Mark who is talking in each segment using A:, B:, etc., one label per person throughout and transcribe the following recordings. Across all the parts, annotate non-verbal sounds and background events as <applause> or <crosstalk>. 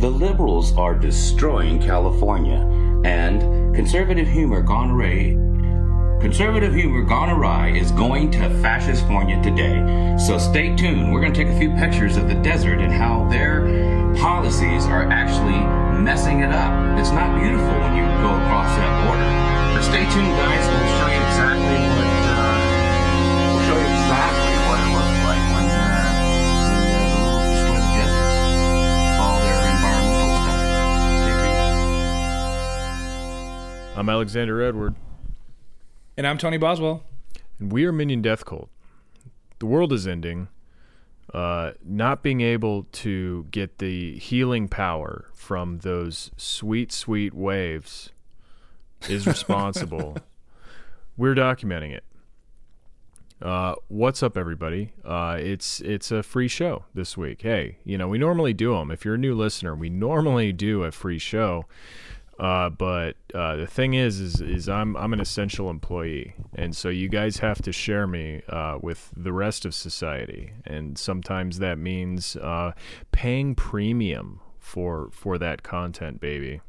A: The liberals are destroying California, and conservative humor gone awry. Conservative humor gone awry is going to fascist California today. So stay tuned. We're going to take a few pictures of the desert and how their policies are actually messing it up. It's not beautiful when you go across that border. But stay tuned, guys. We'll show you exactly
B: I'm Alexander Edward,
C: And I'm Tony Boswell.
B: and we are Minion Death Cult. The world is ending. Uh, not being able to get the healing power from those sweet, sweet waves is responsible. <laughs> We're documenting it. Uh, what's up, everybody? Uh, it's it's a free show this week. Hey, you know we normally do them. If you're a new listener, we normally do a free show. Uh, but uh, the thing is, is, is I'm I'm an essential employee, and so you guys have to share me uh, with the rest of society, and sometimes that means uh, paying premium for for that content, baby.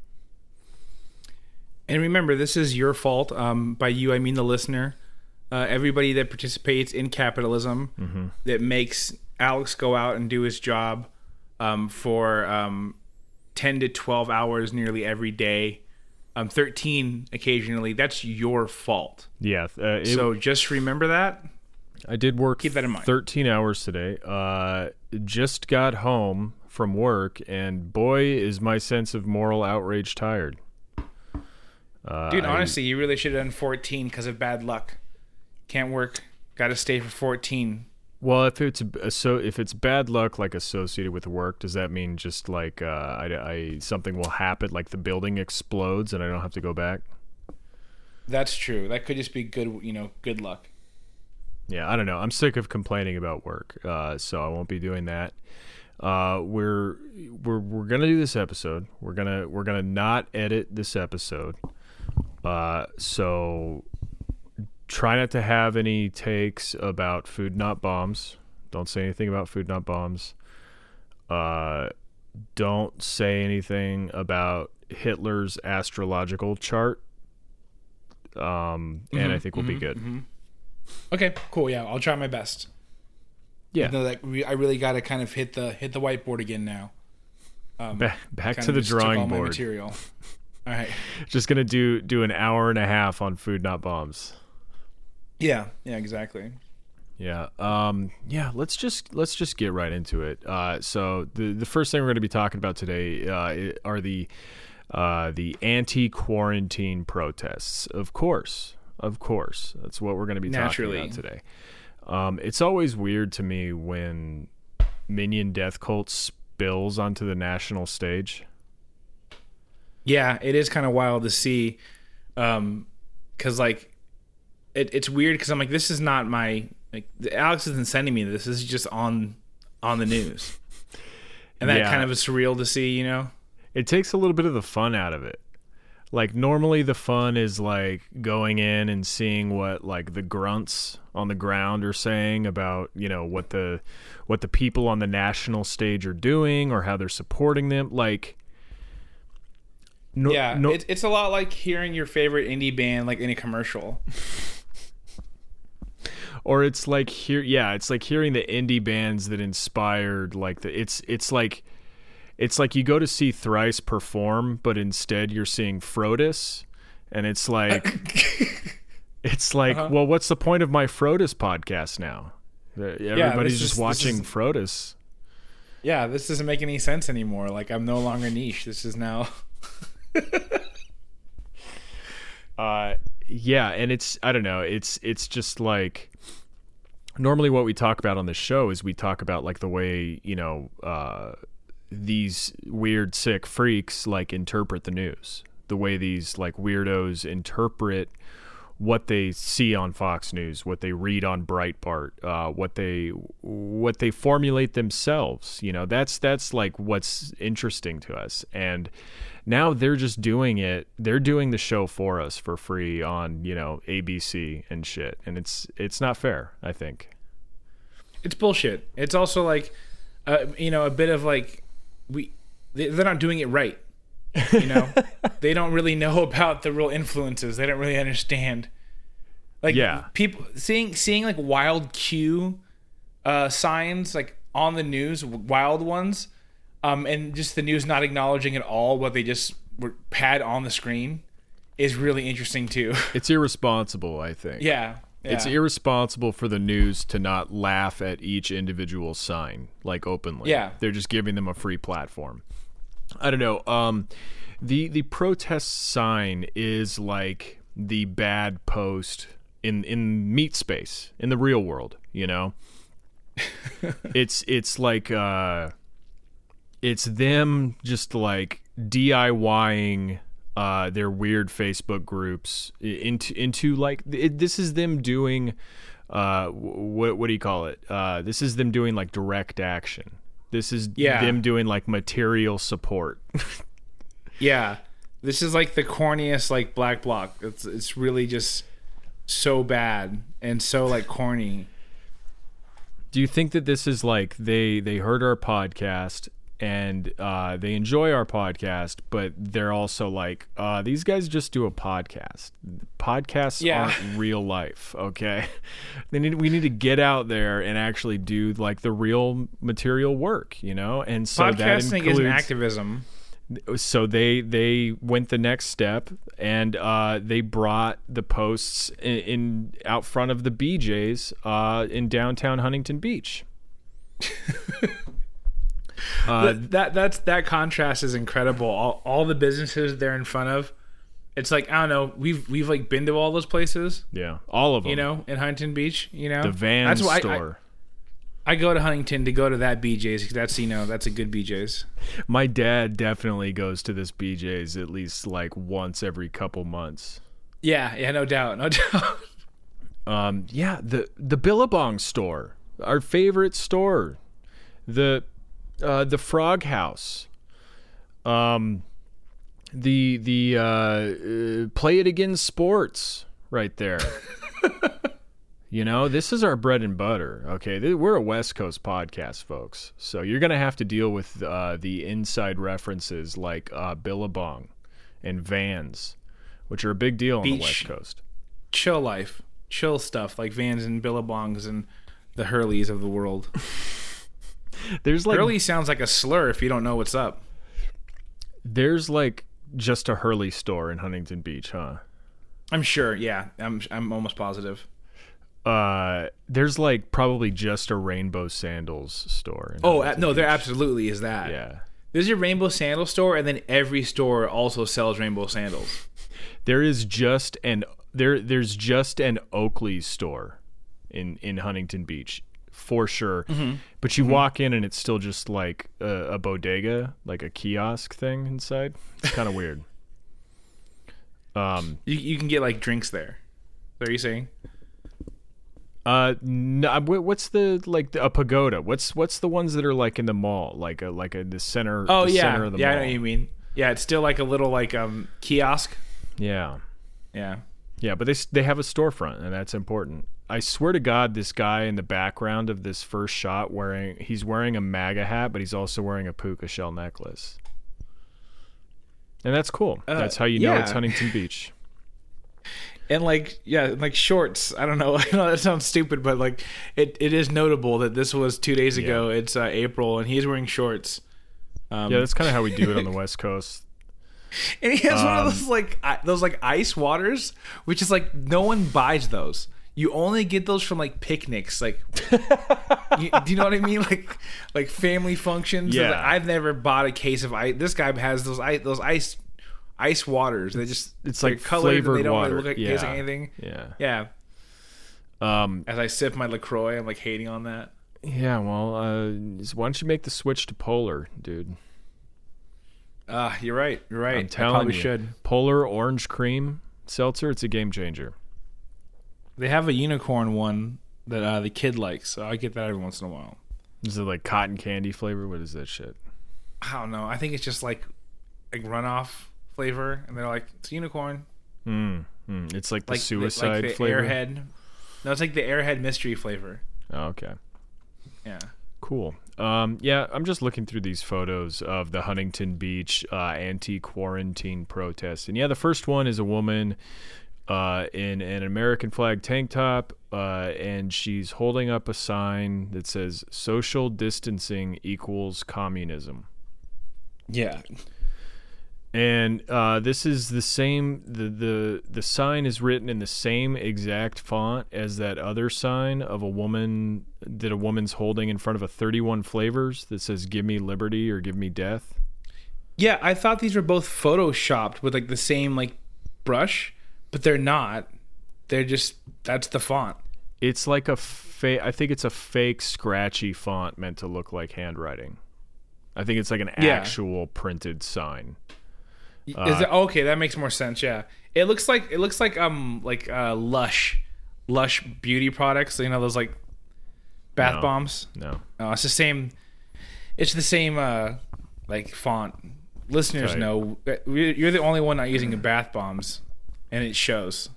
C: And remember, this is your fault. Um, by you, I mean the listener. Uh, everybody that participates in capitalism that makes Alex go out and do his job um, for um, 10 to 12 hours nearly every day, um, 13 occasionally, that's your fault.
B: Yeah. Uh, it,
C: so just remember that.
B: I did work
C: Keep that in mind.
B: 13 hours today. Uh, just got home from work, and boy, is my sense of moral outrage tired. Uh,
C: Dude,
B: I-
C: honestly, you really should have done 14 because of bad luck. Can't work. Got to stay for 14.
B: Well, if it's so, if it's bad luck, like associated with work, does that mean just like uh, I, I something will happen, like the building explodes, and I don't have to go back?
C: That's true. That could just be good, you know, good luck.
B: Yeah, I don't know. I'm sick of complaining about work, uh, so I won't be doing that. Uh, we're we're we're gonna do this episode. We're gonna we're gonna not edit this episode. Uh, so try not to have any takes about food not bombs. Don't say anything about food not bombs. Uh, don't say anything about Hitler's astrological chart. Um, and I think we'll be good.
C: Okay, cool. Yeah, I'll try my best.
B: Yeah.
C: No, that re- I really got to kind of hit the hit the whiteboard again now. Um,
B: Ba- back to the drawing
C: all my
B: board.
C: material. <laughs> All right.
B: Just gonna do do an hour and a half on food not bombs.
C: Yeah. Yeah. Exactly.
B: Yeah. Um. Yeah. Let's just let's just get right into it. Uh. So the the first thing we're gonna be talking about today uh, are the uh the anti quarantine protests. Of course. Of course. That's what we're gonna be
C: Naturally.
B: talking about today. Um. It's always weird to me when Minion Death Cult spills onto the national stage.
C: Yeah, it is kind of wild to see, um, because like, it, it's weird because I'm like, this is not my like. Alex isn't sending me this. This is just on on the news, and that
B: Yeah.
C: kind of is surreal to see. You know.
B: it takes a little bit of the fun out of it. Like normally the fun is like going in and seeing what like the grunts on the ground are saying about, you know, what the what the people on the national stage are doing or how they're supporting them. Like no,
C: Yeah,
B: no,
C: it's it's a lot like hearing your favorite indie band like in a commercial.
B: Or it's like hear yeah, it's like hearing the indie bands that inspired like the it's it's like it's like you go to see Thrice perform, but instead you're seeing Frodus, and it's like <laughs> it's like,
C: Uh-huh.
B: well, what's the point of my Frodus podcast now? Everybody's
C: this
B: just
C: is-
B: watching
C: is-
B: Frodus.
C: Yeah, this doesn't make any sense anymore. Like I'm no longer niche. This is now. <laughs>
B: Uh, yeah, and it's I don't know, it's it's just like normally what we talk about on the show is we talk about like the way you know uh, these weird sick freaks like interpret the news, the way these like weirdos interpret what they see on Fox News, what they read on Breitbart, uh, what they what they formulate themselves. You know, that's that's like what's interesting to us. And now they're just doing it. They're doing the show for us for free on you know ABC and shit. And it's it's not fair. I think.
C: it's bullshit. It's also like, uh, you know, a bit of like we they, they're not doing it right. You know, <laughs> they don't really know about the real influences. They don't really understand. Like
B: Yeah.
C: people seeing seeing like wild Q uh, signs like on the news, wild ones, um, and just the news not acknowledging at all what they just were had on the screen is really interesting too. <laughs>
B: It's irresponsible, I think.
C: yeah, yeah.
B: It's irresponsible for the news to not laugh at each individual sign like openly.
C: Yeah.
B: They're just giving them a free platform. I don't know. Um the the protest sign is like the bad post in in meat space in the real world, you know? <laughs> it's it's like uh it's them just like DIYing uh, their weird Facebook groups into into like it, this is them doing uh, what what do you call it? Uh, this is them doing like direct action. This is
C: Yeah.
B: them doing like material support. <laughs>
C: Yeah, this is like the corniest like black bloc. It's it's really just so bad and so like corny.
B: Do you think that this is like they they heard our podcast and uh, they enjoy our podcast, but they're also like uh, these guys just do a podcast. Podcasts
C: Yeah.
B: aren't real life. Okay, <laughs> they need we need to get out there and actually do like the real material work, you know. And so that
C: Podcasting
B: includes
C: is an activism.
B: so they they went the next step and uh, they brought the posts in, in out front of the BJ's uh, in downtown Huntington Beach. <laughs> Uh,
C: that that's that contrast is incredible. All all the businesses they're in front of. It's like I don't know. We've we've like been to all those places,
B: yeah, all of them.
C: you know, in Huntington Beach. You know,
B: the Van
C: That's why
B: store.
C: I, I go to Huntington to go to that BJ's. 'cause That's you know that's a good BJ's.
B: My dad definitely goes to this BJ's at least like once every couple months.
C: Yeah, yeah, no doubt, no <laughs> doubt.
B: Um, yeah, the the Billabong store, our favorite store, the uh, the Frog House, um, the the uh, uh, Play It Again Sports, right there. <laughs> you know, this is our bread and butter. Okay, we're a West Coast podcast, folks, so you're gonna have to deal with uh, the inside references like uh, Billabong and Vans, which are a big deal on the West Coast.
C: Chill life, chill stuff like Vans and Billabongs and the Hurleys of the world. <laughs> <laughs>
B: There's like
C: Hurley sounds like a slur if you don't know what's up.
B: There's like just a Hurley store in Huntington Beach, huh?
C: I'm sure. Yeah, I'm I'm almost positive.
B: Uh, there's like probably just a Rainbow Sandals store. In
C: Oh
B: Huntington
C: no, there absolutely is that.
B: yeah.
C: There's your rainbow sandal store, and then every store also sells rainbow sandals.
B: There is just an there. There's just an Oakley store in in Huntington Beach for sure.
C: Mm-hmm.
B: But you walk in and it's still just like a, a bodega, like a kiosk thing inside. It's kind of <laughs> weird. Um.
C: You, you can get like drinks there. What are you saying?
B: Uh, no, what's the like a pagoda? What's what's the ones that are like in the mall, like a like a the center?
C: Oh
B: the
C: yeah,
B: center of the
C: yeah. I know what you mean. Yeah, it's still like a little like um kiosk.
B: Yeah,
C: Yeah.
B: yeah, but they they have a storefront, and that's important. I swear to God, this guy in the background of this first shot wearing he's wearing a MAGA hat, but he's also wearing a puka shell necklace, and that's cool. that's how you know it's. Huntington <laughs> Beach.
C: And like yeah, like shorts. I don't know. <laughs> I know that sounds stupid, but like it, it is notable that this was two days ago. It's uh, April, and he's wearing shorts. Um,
B: Yeah, that's kind of how we do it on the <laughs> West Coast.
C: And he has one
B: Um,
C: of those like those like ice waters, which is like no one buys those. You only get those from like picnics, like <laughs> you, do you know what I mean? Like like family functions.
B: Yeah.
C: Like, I've never bought a case of ice. This guy has those ice those ice ice waters. They just
B: It's
C: they're
B: like
C: colored
B: flavored
C: They don't
B: water.
C: really look like
B: Yeah.
C: anything.
B: Yeah.
C: Yeah.
B: Um.
C: As I sip my LaCroix, I'm like hating on that.
B: Yeah. Well, uh, why don't you make the switch to polar, dude?
C: Ah, you're right. You're right.
B: I'm
C: I
B: telling you.
C: should.
B: Polar orange cream seltzer. It's a game changer.
C: They have a unicorn one that uh, the kid likes, so I get that every once in a while.
B: Is it like cotton candy flavor? What is that shit?
C: I don't know. I think it's just like like runoff flavor, and they're like it's unicorn,
B: Mm, mm. It's like the
C: like the-
B: suicide
C: like the
B: flavor.
C: Airhead. No, it's like the Airhead mystery flavor.
B: Oh, okay.
C: Yeah.
B: Cool. Um, yeah, I'm just looking through these photos of the Huntington Beach uh, anti-quarantine protest, and yeah, the first one is a woman uh, in an American flag tank top, uh, and she's holding up a sign that says "Social distancing equals communism."
C: Yeah.
B: And uh, this is the same. The, the the sign is written in the same exact font as that other sign of a woman that a woman's holding in front of a 31 flavors that says "Give me liberty" or "Give me death."
C: Yeah, I thought these were both photoshopped with like the same like brush, but they're not. They're just that's the font.
B: It's like a fake. I think it's a fake scratchy font meant to look like handwriting. I think it's like an
C: Yeah.
B: actual printed sign. Uh,
C: Is it okay? That makes more sense. Yeah, it looks like it looks like um like uh Lush, Lush beauty products. You know those like bath
B: No.
C: bombs.
B: No.
C: No, it's the same. It's the same uh like font. Listeners know you're the only one not using bath bombs, and it shows.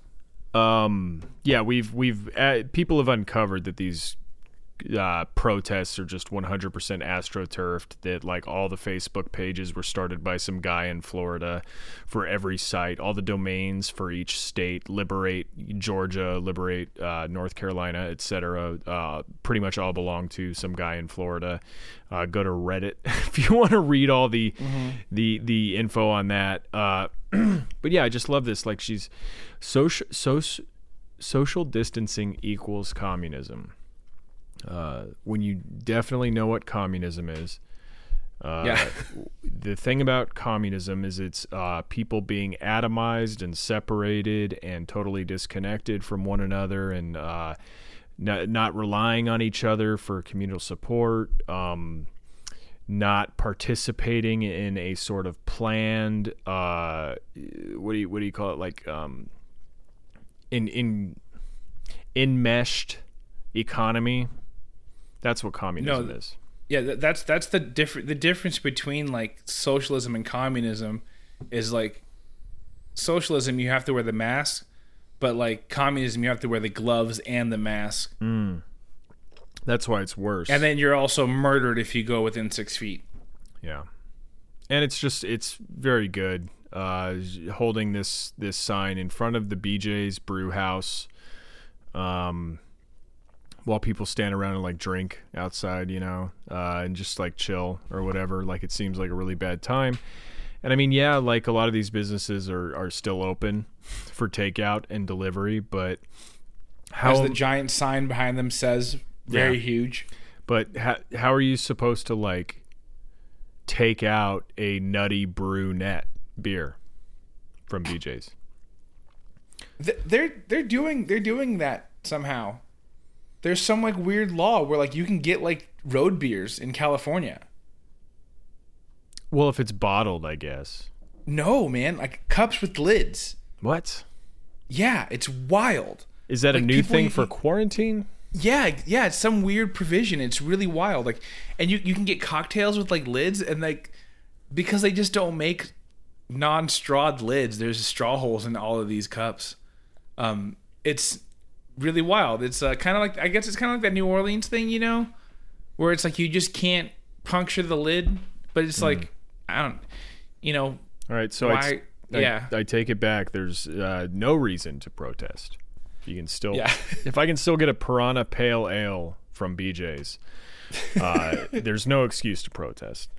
B: Um. Yeah, we've we've uh, people have uncovered that these uh, protests are just 100% astroturfed. That like all the Facebook pages were started by some guy in Florida for every site. All the domains for each state, liberate Georgia, liberate uh, North Carolina, etc. Uh, pretty much all belong to some guy in Florida. Uh, go to Reddit <laughs> if you want to read all the the the info on that. Uh, <clears throat> but yeah, I just love this. Like she's social social social distancing equals communism. Uh, when you definitely know what communism is. Uh,
C: Yeah. <laughs>
B: the thing about communism is it's uh, people being atomized and separated and totally disconnected from one another and uh, not, not relying on each other for communal support, um, not participating in a sort of planned uh, what do you what do you call it like um, in in enmeshed economy. That's what communism
C: No,
B: is.
C: Yeah, that's that's the different the difference between like socialism and communism is like socialism you have to wear the mask, but like communism you have to wear the gloves and the mask,
B: That's why it's worse.
C: and then you're also murdered if you go within six feet.
B: Yeah, and it's just it's very good. Uh, holding this this sign in front of the BJ's Brew House, um, while people stand around and like drink outside, you know, uh, and just like chill or whatever. Like it seems like a really bad time. And I mean, yeah, like a lot of these businesses are are still open for takeout and delivery, but how
C: As the giant sign behind them says, very
B: Yeah.
C: huge.
B: But how how are you supposed to like take out a nutty brunette beer from BJ's?
C: They're they're doing they're doing that somehow. There's some like weird law where like you can get like road beers in California.
B: Well, if it's bottled, I guess.
C: No, man, like cups with lids.
B: What
C: Yeah, it's wild.
B: is that a new thing for quarantine?
C: Yeah, yeah, it's some weird provision. It's really wild. Like, and you you can get cocktails with like lids, and like because they just don't make non-strawed lids. There's straw holes in all of these cups. Um, it's really wild. It's uh, kind of like I guess it's kind of like that New Orleans thing, you know, where it's like you just can't puncture the lid, but it's like I don't, you know,
B: All right, so I,
C: why?
B: I,
C: yeah,
B: I take it back. There's uh, no reason to protest. You can still,
C: Yeah. <laughs>
B: if I can still get a Piranha Pale Ale from BJ's, uh, <laughs> there's no excuse to protest.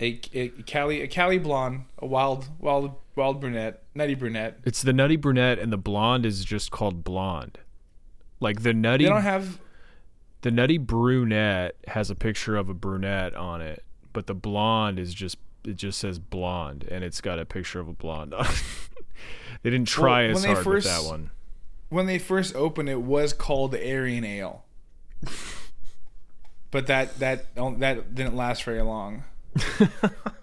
C: a, a Cali a Cali blonde, a wild wild wild brunette, nutty brunette.
B: It's the nutty brunette, and the blonde is just called blonde. Like the nutty,
C: They don't have
B: the nutty brunette has a picture of a brunette on it, but the blonde is just it just says blonde, and it's got a picture of a blonde. on it. <laughs> they didn't try
C: Well,
B: as hard
C: first-
B: with that one.
C: when they first opened it was called Aryan Ale. <laughs> but that that that didn't last very long. <laughs>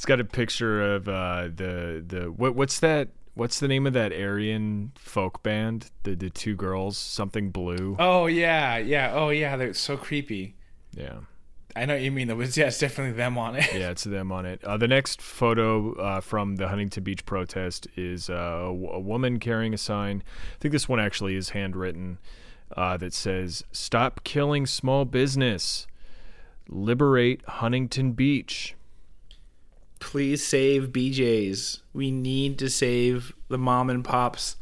B: It's got a picture of uh, the the what what's that? What's the name of that Aryan folk band? The the two girls, something blue.
C: Oh yeah, yeah. Oh yeah, they're so creepy.
B: Yeah,
C: I know what you mean. Though, was yeah, it's definitely them on it.
B: yeah, it's <laughs> them on it. Uh, the next photo uh, from the Huntington Beach protest is uh, a, w- a woman carrying a sign. I think this one actually is handwritten. uh, that says, "Stop killing small business, liberate Huntington Beach."
C: Please save BJ's. We need to save the mom and pops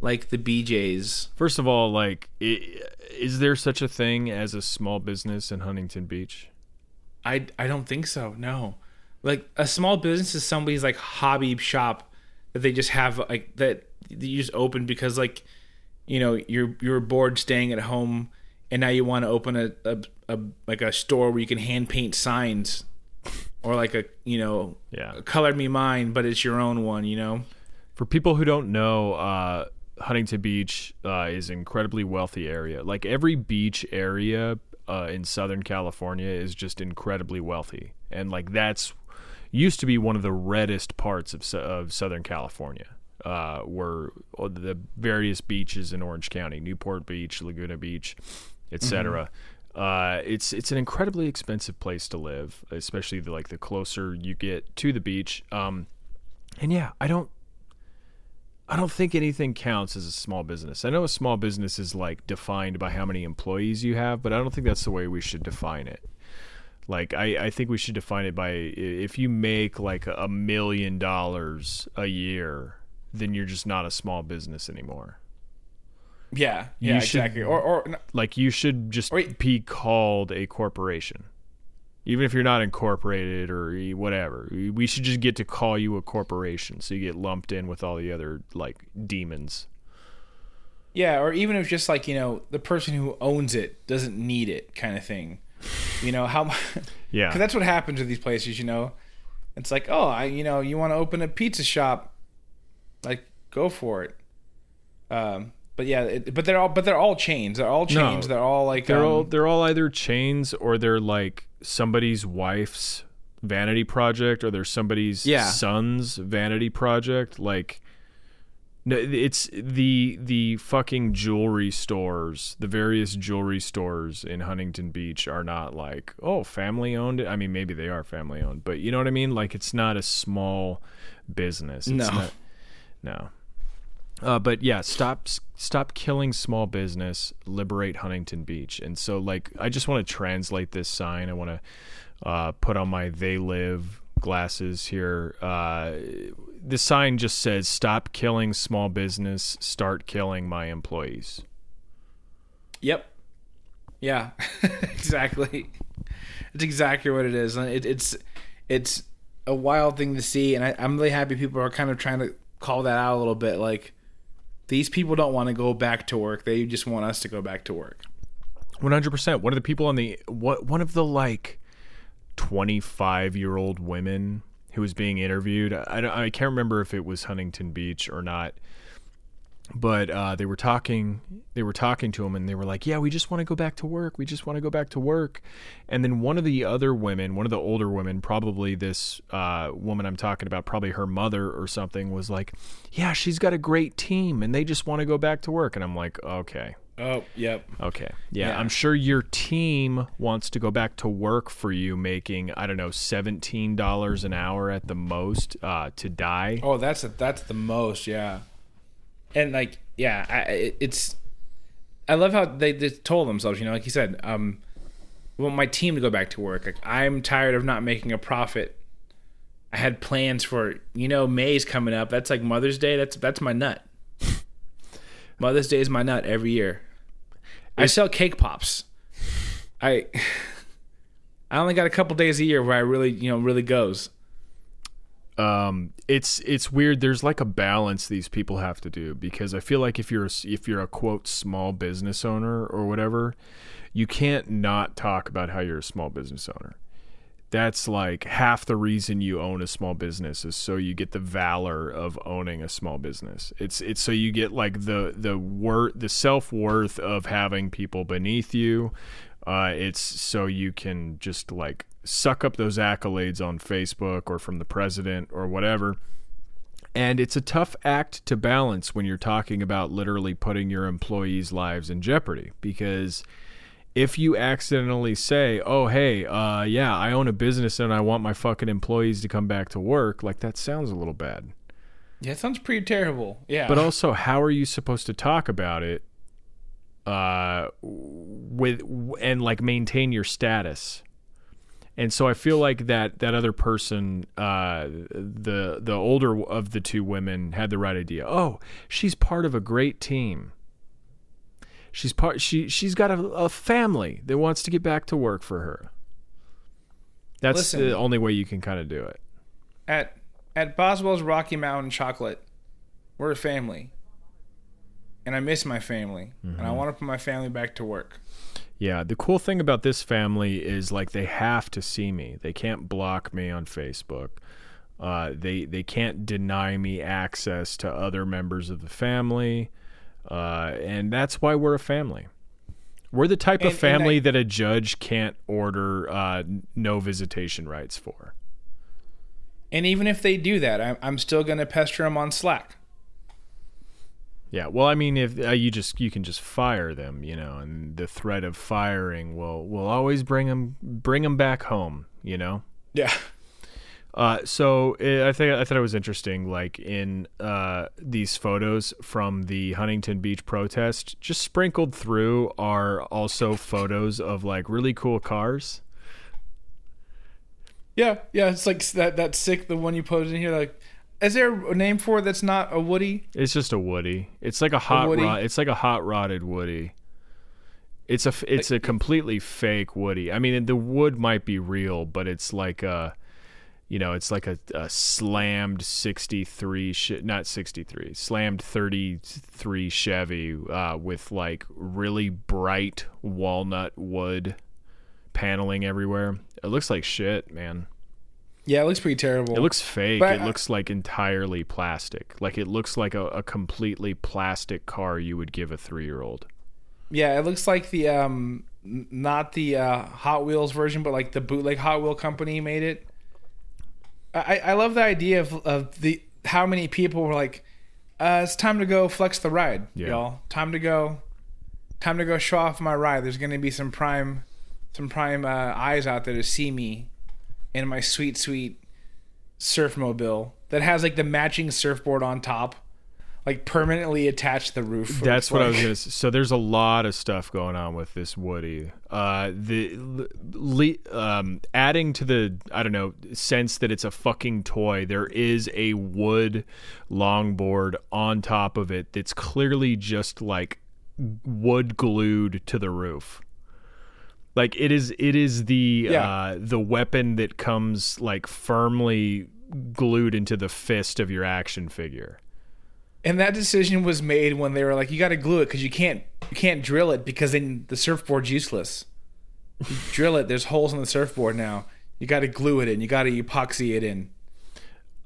C: like the BJ's.
B: First of all, like, is there such a thing as a small business in Huntington Beach?
C: I I don't think so. No. Like a small business is somebody's like hobby shop that they just have like that you just open because like you know you're you're bored staying at home and now you want to open a, a, a like a store where you can hand paint signs or like a you know
B: Yeah.
C: a colored me mine but it's your own one you know
B: For people who don't know, uh, Huntington Beach uh, is an incredibly wealthy area. Like every beach area uh, in Southern California is just incredibly wealthy, and like that's used to be one of the reddest parts of of Southern California. Uh, were the various beaches in Orange County, Newport Beach, Laguna Beach, etc. Uh, it's it's an incredibly expensive place to live, especially the, like the closer you get to the beach. Um, and yeah, I don't I don't think anything counts as a small business. I know a small business is like defined by how many employees you have, but I don't think that's the way we should define it. Like I, I think we should define it by if you make like a million dollars a year, then you're just not a small business anymore.
C: Yeah
B: You
C: yeah
B: should-
C: exactly or or
B: Like you should just be called a corporation. Even if you're not incorporated or whatever, we we should just get to call you a corporation, so you get lumped in with all the other like demons.
C: Yeah, or even if just like you know the person who owns it doesn't need it, kind of thing. You know how? <laughs>
B: Yeah.
C: because that's what happens with these places. You know, it's like, oh, I, you know, you want to open a pizza shop, like go for it. Um, but yeah, it, but they're all, but they're all chains. They're all chains. they're all like,
B: they're
C: um,
B: all they're all either chains or they're like somebody's wife's vanity project or they're somebody's
C: Yeah.
B: son's vanity project like no it's the the fucking jewelry stores the various jewelry stores in Huntington Beach are not like oh family owned I mean maybe they are family owned but you know what I mean like it's not a small business it's
C: No.
B: not, no uh, but yeah, stop stop killing small business, liberate Huntington Beach. And so, like, I just want to translate this sign. I want to uh, put on my "They Live" glasses here. Uh, the sign just says, "Stop killing small business, start killing my employees."
C: Yep. Yeah, <laughs> exactly. It's exactly what it is. It, it's it's a wild thing to see, and I, I'm really happy people are kind of trying to call that out a little bit. Like these people don't want to go back to work; they just want us to go back to work.
B: One hundred percent. One of the people on the what one of the like twenty five year old women who was being interviewed. I I can't remember if it was Huntington Beach or not, but uh, they were talking. They were talking to him, and they were like, "Yeah, we just want to go back to work. We just want to go back to work." And then one of the other women, one of the older women, probably this uh, woman I'm talking about, probably her mother or something, was like, "Yeah, she's got a great team, and they just want to go back to work." And I'm like, "Okay."
C: Oh, yep.
B: Okay. Yeah,
C: Yeah.
B: I'm sure your team wants to go back to work for you making, I don't know, $17 an hour at the most uh, to die.
C: Oh, that's a, that's the most, yeah. And like, yeah, I, it's. I love how they just told themselves, you know, like you said, um, I want my team to go back to work. Like, I'm tired of not making a profit. I had plans for, you know, May's coming up. That's like Mother's Day. That's that's my nut. <laughs> Mother's Day is my nut every year. I sell cake pops. I <laughs> I only got a couple days a year where I really, you know, really goes.
B: Um it's it's weird. There's like a balance these people have to do because i feel like if you're a, if you're a quote small business owner or whatever you can't not talk about how you're a small business owner. That's like half the reason you own a small business is so you get the valor of owning a small business. It's it's so you get like the the worth the self-worth of having people beneath you. Uh, it's so you can just like suck up those accolades on Facebook or from the president or whatever. And it's a tough act to balance when you're talking about literally putting your employees' lives in jeopardy because if you accidentally say, "Oh, hey, uh, yeah, I own a business and I want my fucking employees to come back to work," like that sounds a little bad.
C: Yeah, it sounds pretty terrible. Yeah.
B: But also, how are you supposed to talk about it uh, with and like maintain your status. And so I feel like that that other person, uh, the the older of the two women, had the right idea. Oh, she's part of a great team. She's part. She she's got a, a family that wants to get back to work for her. That's
C: Listen.
B: the only way you can kind of do it.
C: At at Boswell's Rocky Mountain Chocolate, we're a family. And I miss my family. And I want to put my family back to work.
B: Yeah, the cool thing about this family is like they have to see me. They can't block me on Facebook. Uh, they they can't deny me access to other members of the family, uh, and that's why we're a family. We're the type
C: And-
B: of family
C: I-
B: that a judge can't order uh, no visitation rights for.
C: And even if they do that, I'm, I'm still going to pester them on Slack.
B: Yeah, well, I mean, if uh, you just you can just fire them, you know, and the threat of firing will will always bring them bring them back home, you know.
C: Yeah.
B: Uh, so uh, I think I thought it was interesting, like in uh, these photos from the Huntington Beach protest, just sprinkled through are also photos of like really cool cars.
C: Yeah, yeah, it's like that that sick the one you posed in here like is there a name for it that's not a Woody?
B: It's just a Woody. It's like a hot
C: Woody?
B: rod. It's like a hot rodded Woody. It's a it's a completely fake Woody. I mean, the wood might be real, but it's like a, you know, it's like a, a slammed sixty three sh- not sixty three, slammed thirty three Chevy uh, with like really bright walnut wood paneling everywhere. It looks like shit, man.
C: Yeah, it looks pretty terrible.
B: It looks fake.
C: But
B: it
C: I-
B: looks like entirely plastic. Like it looks like a, a completely plastic car you would give a three year old.
C: Yeah, it looks like the um not the uh, Hot Wheels version, but like the bootleg Hot Wheel company made it. I I love the idea of of the how many people were like, uh, it's time to go flex the ride,
B: Yeah.
C: y'all. Time to go, time to go show off my ride. There's gonna be some prime, some prime uh, eyes out there to see me in my sweet sweet surf mobile that has like the matching surfboard on top. Like permanently attached to the roof.
B: That's what I was gonna. s- So there's a lot of stuff going on with this Woody. Uh, the le- um, adding to the I don't know sense that it's a fucking toy. There is a wood longboard on top of it that's clearly just like wood glued to the roof. Like it is. It is the
C: Yeah.
B: uh, the weapon that comes like firmly glued into the fist of your action figure.
C: And that decision was made when they were like, "You got to glue it because you can't you can't drill it because then the surfboard's useless. You drill it, there's holes in the surfboard now. You got to glue it in. You got to epoxy it in."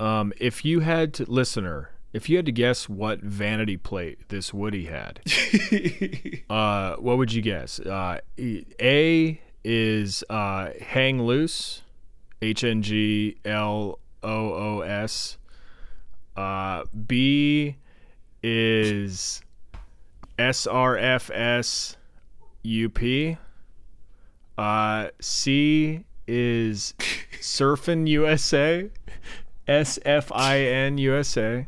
B: Um, if you had to, listener, if you had to guess what vanity plate this Woody had, <laughs> uh, what would you guess? Uh, A is uh, hang loose, H N G L O O S. Uh, B is S R F S U P. Uh, C is <laughs> Surfin USA. S F I N USA.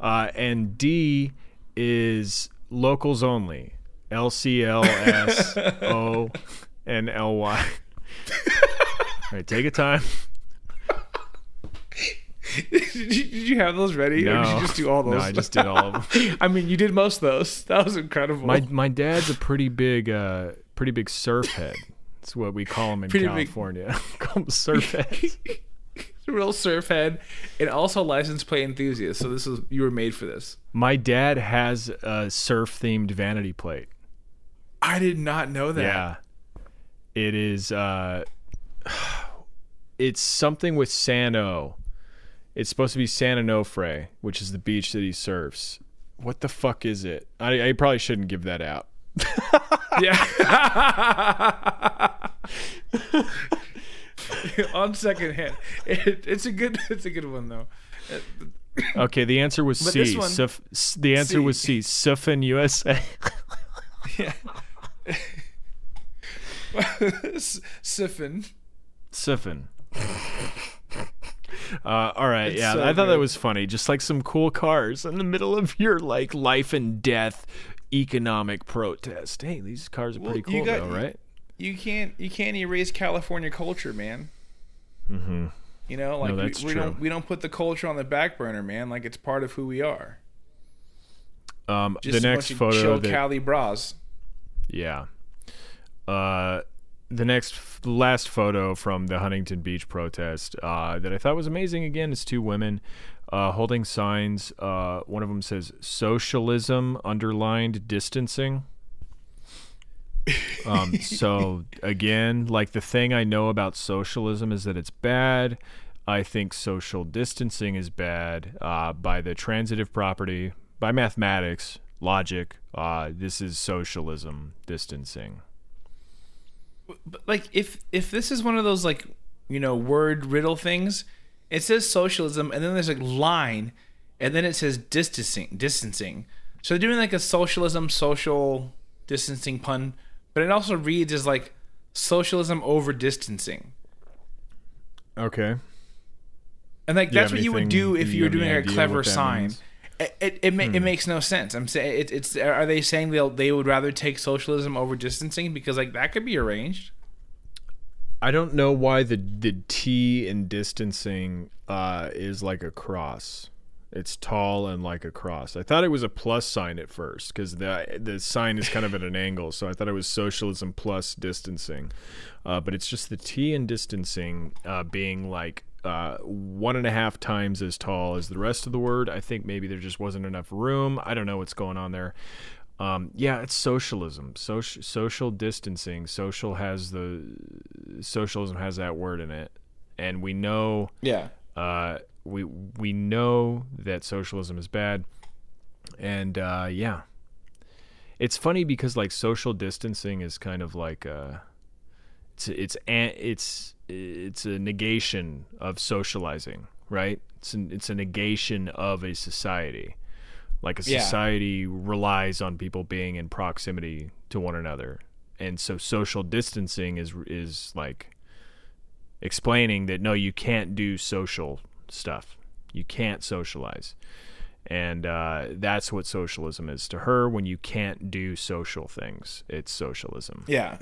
B: Uh, and D is locals only. L C L S O N L Y. All right, take a time.
C: did, you, did you have those ready, or did you just do all those?
B: No, I just did all of them. <laughs>
C: I mean, you did most of those. That was incredible.
B: My my dad's a pretty big uh pretty big surf head. That's what we call him in
C: Pretty
B: California. <laughs> call him surf heads. <laughs> <laughs>
C: real surf head, and also license plate enthusiast. So this is you were made for this.
B: My dad has a surf themed vanity plate.
C: I did not know that.
B: Yeah. It is uh <sighs> it's something with San O. It's supposed to be San Onofre, which is the beach that he surfs. What the fuck is it? I, I probably shouldn't give that out. <laughs>
C: Yeah. <laughs> <laughs> On second hand, it, it's a good. It's a good one though.
B: Okay, the answer was
C: But
B: C.
C: one-
B: Suf- the answer
C: C.
B: was C. Suffin USA.
C: Yeah. <laughs> Siphon.
B: Suffin. Uh, all right,
C: It's
B: yeah,
C: so
B: I thought that was funny. Just like some cool cars in the middle of your like life and death economic protest. Hey, these cars are pretty
C: you
B: cool,
C: got-
B: though, right?
C: You can't you can't erase California culture, man. Mm-hmm. You know, like we-
B: that's
C: we,
B: true.
C: don't we don't put the culture on the back burner, man. Like it's part of who we are.
B: Um,
C: Just
B: the next photo
C: chill
B: that
C: Cali bras.
B: Yeah. Uh, the next, the last photo from the Huntington Beach protest uh, that I thought was amazing again is two women uh, holding signs. Uh, one of them says "Socialism" underlined distancing. Um, <laughs> so again, like the thing I know about socialism is that it's bad. I think social distancing is bad uh, by the transitive property, by mathematics, logic. Uh, this is socialism distancing.
C: But like if if this is one of those like you know word riddle things, it says socialism and then there's a line and then it says distancing distancing. So they're doing like a socialism social distancing pun, but it also reads as like socialism over distancing.
B: Okay.
C: And like that's what you would do if you were doing a clever sign.
B: means?
C: It it it, ma- it makes no sense. I'm saying it, it's are they saying they they would rather take socialism over distancing because like that could be arranged.
B: I don't know why the the T in distancing uh, is like a cross. It's tall and like a cross. I thought it was a plus sign at first because the the sign is kind of at an <laughs> angle, so I thought it was socialism plus distancing. Uh, but it's just the T in distancing uh, being like uh, one and a half times as tall as the rest of the word. I think maybe there just wasn't enough room. I don't know what's going on there. Um, yeah, it's socialism, social social distancing. Social has the socialism has that word in it, and we know
C: Yeah.
B: uh, we we know that socialism is bad, and uh, yeah, it's funny because like social distancing is kind of like a, it's it's it's it's a negation of socializing, right? It's an, it's a negation of a society. Like a
C: Yeah.
B: society relies on people being in proximity to one another, and so social distancing is is like explaining that no, you can't do social stuff. You can't socialize. And uh, that's what socialism is to her. When you can't do social things, it's socialism.
C: Yeah.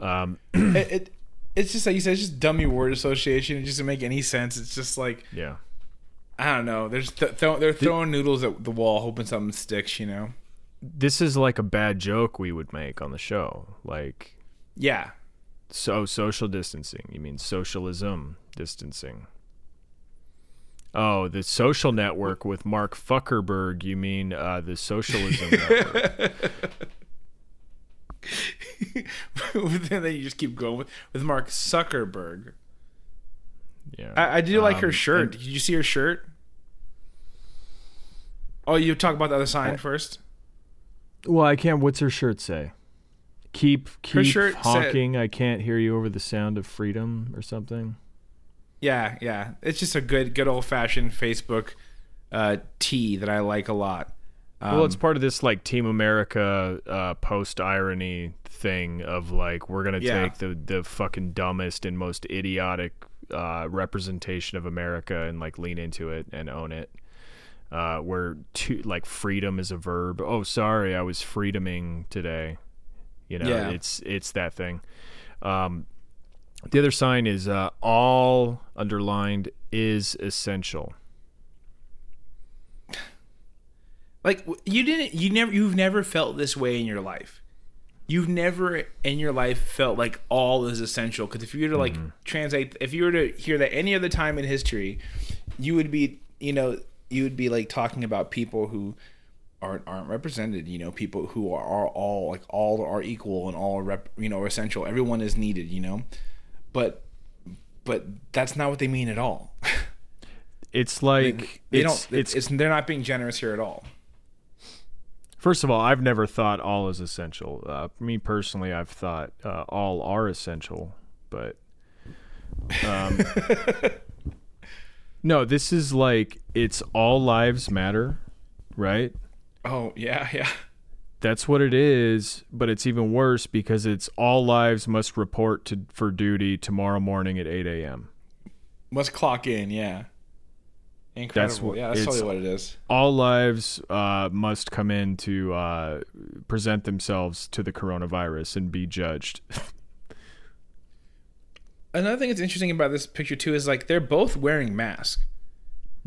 B: Um,
C: it, it it's just like you said, it's just dummy word association. It just doesn't make any sense. It's just like
B: yeah.
C: I don't know. They're just th- they're throwing noodles at the wall, hoping something sticks. You know?
B: This is like a bad joke we would make on the show. Like,
C: Yeah.
B: so social distancing. You mean socialism distancing? Oh, the social network with Mark Zuckerberg. You mean uh, the socialism <laughs> network?
C: then you just keep going with, with Mark Zuckerberg.
B: Yeah.
C: I, I do like her
B: Um,
C: shirt.
B: and-
C: Did you see her shirt? Oh, you talk about the other sign first.
B: Well, I can't. What's her shirt say? Keep keep
C: shirt said-
B: honking. I can't hear you over the sound of freedom or something.
C: Yeah, yeah. It's just a good, good old fashioned Facebook uh, tee that I like a lot. Um,
B: well, it's part of this like Team America uh, post irony thing of like we're gonna
C: Yeah.
B: take the the fucking dumbest and most idiotic uh, representation of America and like lean into it and own it. Uh, where to, like freedom is a verb. Oh, sorry, I was freedoming today. You know,
C: Yeah.
B: it's it's that thing. Um, the other sign is uh, all underlined is essential.
C: like you didn't, you never, you've never felt this way in your life. You've never in your life felt like all is essential. Because if you were to like translate, if you were to hear that any other time in history, you would be, you know, you would be like talking about people who aren't aren't represented. You know, people who are, are all like all are equal and all are rep, you know are essential. Everyone is needed. You know, but but that's not what they mean at all.
B: It's like
C: they
B: it's,
C: don't.
B: It's
C: It's, they're not being generous here at all.
B: First of all, I've never thought all is essential. Uh, me personally, I've thought uh, all are essential, but um, <laughs> no, this is like it's all lives matter, right?
C: Oh yeah, yeah.
B: That's what it is, but it's even worse because it's all lives must report to for duty tomorrow morning at eight a.m.
C: Must clock in. Yeah. Incredible.
B: That's what-
C: yeah, that's totally what it is.
B: All lives uh, must come in to uh, present themselves to the coronavirus and be judged. <laughs>
C: Another thing that's interesting about this picture too is like they're both wearing masks.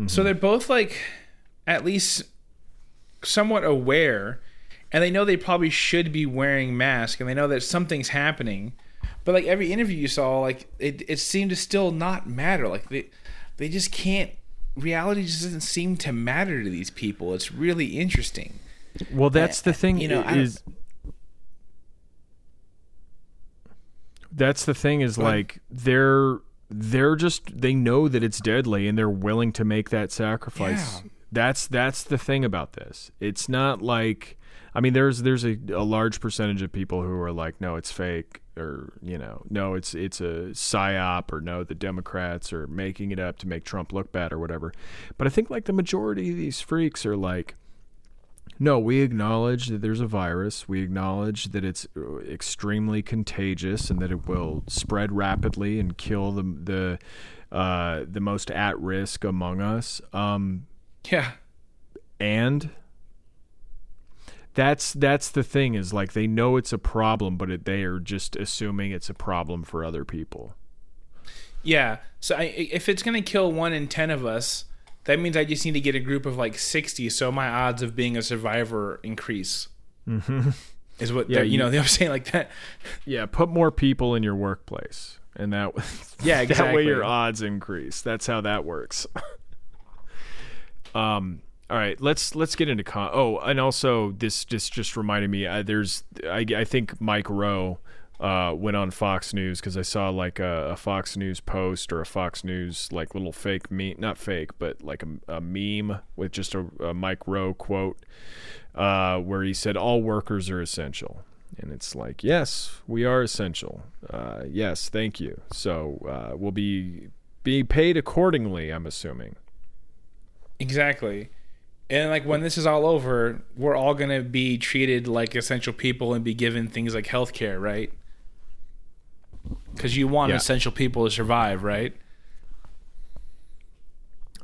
C: So they're both like at least somewhat aware and they know they probably should be wearing masks and they know that something's happening. But like every interview you saw, like it, it seemed to still not matter. Like they they just can't reality just doesn't seem to matter to these people. It's really interesting.
B: Well, that's the thing.
C: you know,
B: is that's the thing is like they're they're just they know that it's deadly and they're willing to make that sacrifice.
C: Yeah.
B: That's that's the thing about this. It's not like I mean there's there's a, a large percentage of people who are like no it's fake or you know no it's it's a psyop or no the Democrats are making it up to make Trump look bad or whatever. But I think like the majority of these freaks are like no, we acknowledge that there's a virus. We acknowledge that it's uh, extremely contagious and that it will spread rapidly and kill the the uh, the most at risk among us. Um,
C: Yeah.
B: and that's that's the thing is like they know it's a problem, but it, they are just assuming it's a problem for other people.
C: Yeah. So I, if it's gonna kill one in ten of us, that means I just need to get a group of like sixty, so my odds of being a survivor increase. Mm-hmm. Is what
B: Yeah,
C: they're- you,
B: you-
C: know <laughs> they're saying like that.
B: Yeah, put more people in your workplace, and that <laughs>
C: Yeah, <laughs>
B: that way
C: exactly.
B: your odds increase. That's how that works. um. All right, let's let's get into con. Oh, and also this just just reminded me. Uh, there's I, I think Mike Rowe uh, went on Fox News because I saw like a, a Fox News post or a Fox News like little fake meme, not fake, but like a, a meme with just a, a Mike Rowe quote uh, where he said all workers are essential. And it's like, yes, we are essential. Uh, yes, thank you. So uh, we'll be be paid accordingly. I'm assuming.
C: Exactly. And like when this is all over, we're all gonna be treated like essential people and be given things like healthcare, right? Because you want
B: Yeah.
C: essential people to survive, right?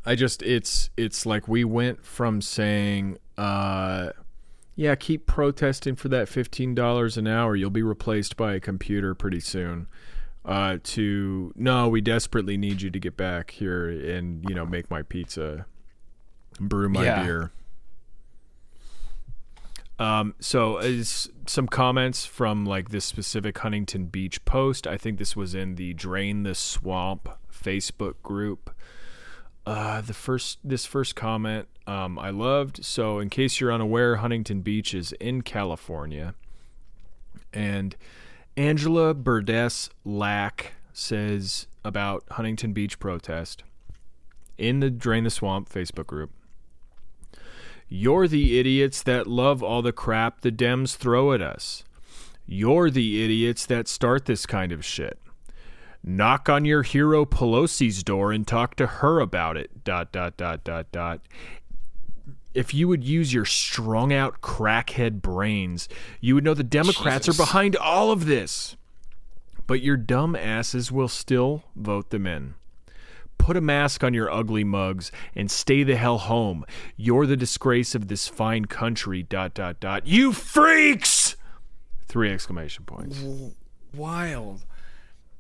B: I just it's it's like we went from saying, uh, yeah, keep protesting for that fifteen dollars an hour. You'll be replaced by a computer pretty soon. Uh, to no, we desperately need you to get back here and you know make my pizza, brew my
C: Yeah.
B: beer. Um, so is some comments from like this specific Huntington Beach post. I think this was in the Drain the Swamp Facebook group. Uh, the first this first comment um, I loved. So in case you're unaware, Huntington Beach is in California, and Angela Burdess Lack says about Huntington Beach protest in the Drain the Swamp Facebook group. You're the idiots that love all the crap the Dems throw at us. You're the idiots that start this kind of shit. Knock on your hero Pelosi's door and talk to her about it. Dot dot dot dot dot. If you would use your strung out crackhead brains, you would know the Democrats
C: Jesus.
B: are behind all of this. But your dumb asses will still vote them in. Put a mask on your ugly mugs and stay the hell home. You're the disgrace of this fine country. Dot dot dot. You freaks! Three exclamation points.
C: Wild.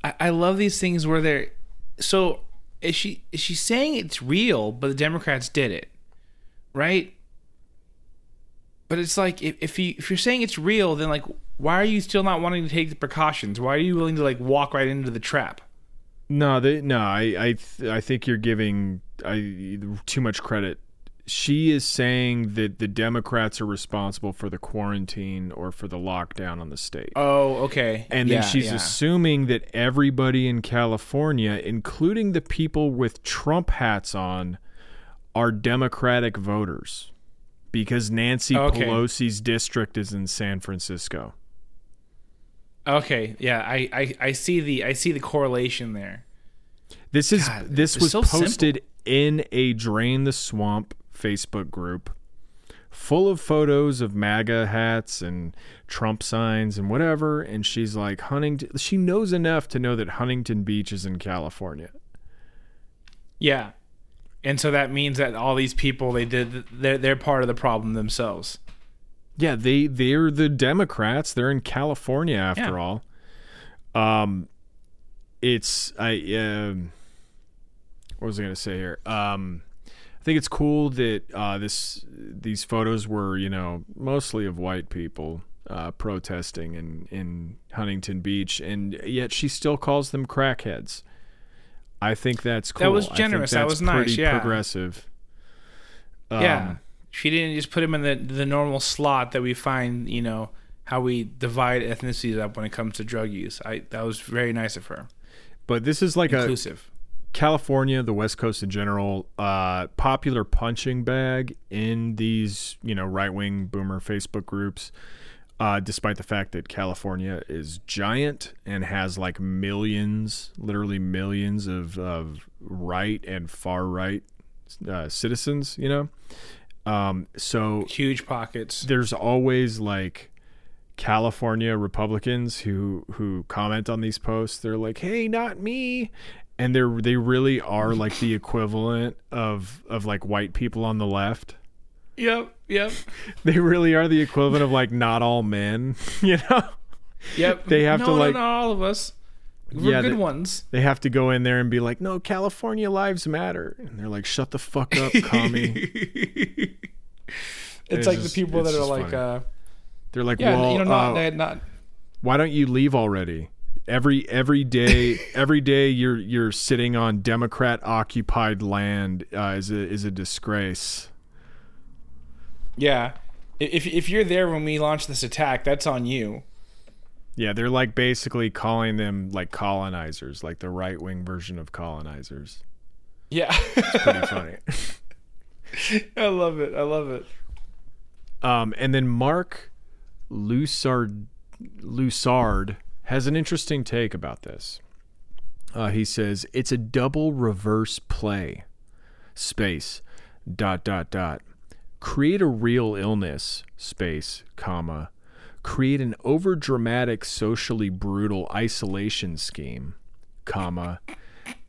C: I, I love these things where they're so is she is she saying it's real, but the Democrats did it, right? But it's like if if you if you're saying it's real, then like why are you still not wanting to take the precautions? Why are you willing to like walk right into the trap?
B: No, they, no, I, I, th- I think you're giving I too much credit. She is saying that the Democrats are responsible for the quarantine or for the lockdown on the state.
C: Oh, okay.
B: And then she's
C: yeah.
B: assuming that everybody in California, including the people with Trump hats on, are Democratic voters because Nancy
C: Okay.
B: Pelosi's district is in San Francisco.
C: Okay, yeah, I, I I see the I see the correlation there.
B: This is
C: God,
B: this was
C: so
B: posted in a Drain the Swamp Facebook group full of photos of MAGA hats and Trump signs and whatever and she's like Huntington she knows enough to know that Huntington Beach is in California.
C: Yeah, and so that means that all these people they did they're they're part of the problem themselves.
B: Yeah, they they're the Democrats. They're in California after
C: Yeah.
B: all. Um, it's I um, what was I gonna say here? Um, I think it's cool that uh, this these photos were you know mostly of white people uh, protesting in in Huntington Beach, and yet she still calls them crackheads. I think that's cool.
C: That was generous. That was nice, yeah.
B: progressive.
C: yeah,
B: Um,
C: she didn't just put him in the the normal slot that we find. You know how we divide ethnicities up when it comes to drug use. I that was very nice of her.
B: but this is like a
C: Inclusive.
B: California, the West Coast in general, uh, popular punching bag in these, you know, right wing boomer Facebook groups. Uh, despite the fact that California is giant and has like millions, literally millions of, of right and far right uh, citizens, you know. Um, so
C: Huge pockets.
B: there's always like California Republicans who who comment on these posts. They're like, "Hey, not me," and they're they really are like the equivalent of of like white people on the left.
C: Yep. Yep. <laughs>
B: They really are the equivalent of like not all men. <laughs> You know,
C: Yep.
B: They have
C: no,
B: to, like-
C: not all of us. We're
B: Yeah,
C: good
B: they-
C: ones.
B: they have to go in there and be like, "No, California lives matter," and they're like, "Shut the fuck up, commie." <laughs>
C: it's,
B: It's
C: like
B: just-
C: the people that are like, uh,
B: They're like,
C: yeah,
B: "Well,
C: you know, not,
B: uh,
C: not.
B: why don't you leave already every every day <laughs> every day you're you're sitting on democrat occupied land uh, is a is a disgrace
C: Yeah, if if you're there when we launch this attack, that's on you.
B: Yeah they're like basically calling them like colonizers like the right wing version of colonizers.
C: Yeah, it's
B: pretty funny. <laughs> <laughs>
C: I love it. I love it.
B: um and then mark Lussard Lussard has an interesting take about this. Uh, he says it's a double reverse play. Space dot dot dot. Create a real illness space comma create an overdramatic socially brutal isolation scheme comma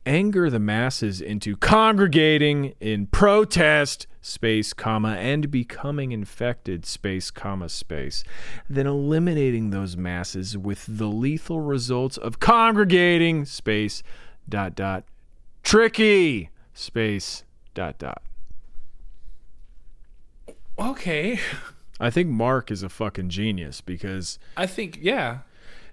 B: anger the masses into congregating in protest space comma and becoming infected space comma space then eliminating those masses with the lethal results of congregating space dot dot tricky space dot dot.
C: Okay, <laughs>
B: I think Mark is a fucking genius because
C: I think yeah.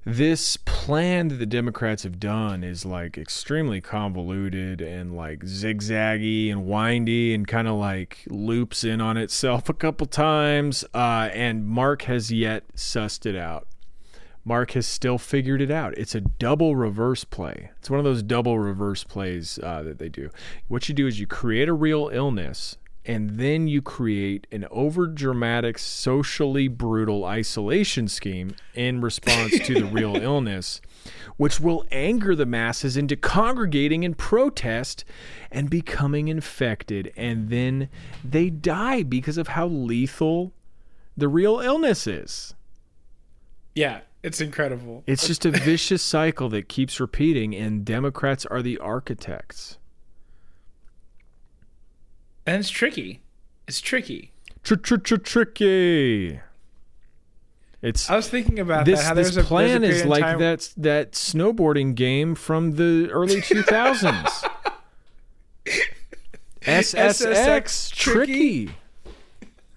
B: this plan that the Democrats have done is like extremely convoluted and like zigzaggy and windy and kind of like loops in on itself a couple times. Uh, and Mark has yet sussed it out. Mark has still figured it out. It's a double reverse play. It's one of those double reverse plays uh, that they do. What you do is you create a real illness and then you create an overdramatic, socially brutal isolation scheme in response to the real <laughs> illness, which will anger the masses into congregating in protest and becoming infected. And then they die because of how lethal the real illness is.
C: Yeah, it's incredible.
B: It's just a vicious cycle that keeps repeating, and Democrats are the architects.
C: And it's tricky. It's tricky.
B: Tricky. It's
C: I was thinking about
B: this.
C: that. How
B: This
C: there's a,
B: plan is like
C: time-
B: that that snowboarding game from the early <laughs> two thousands. SSX
C: Tricky.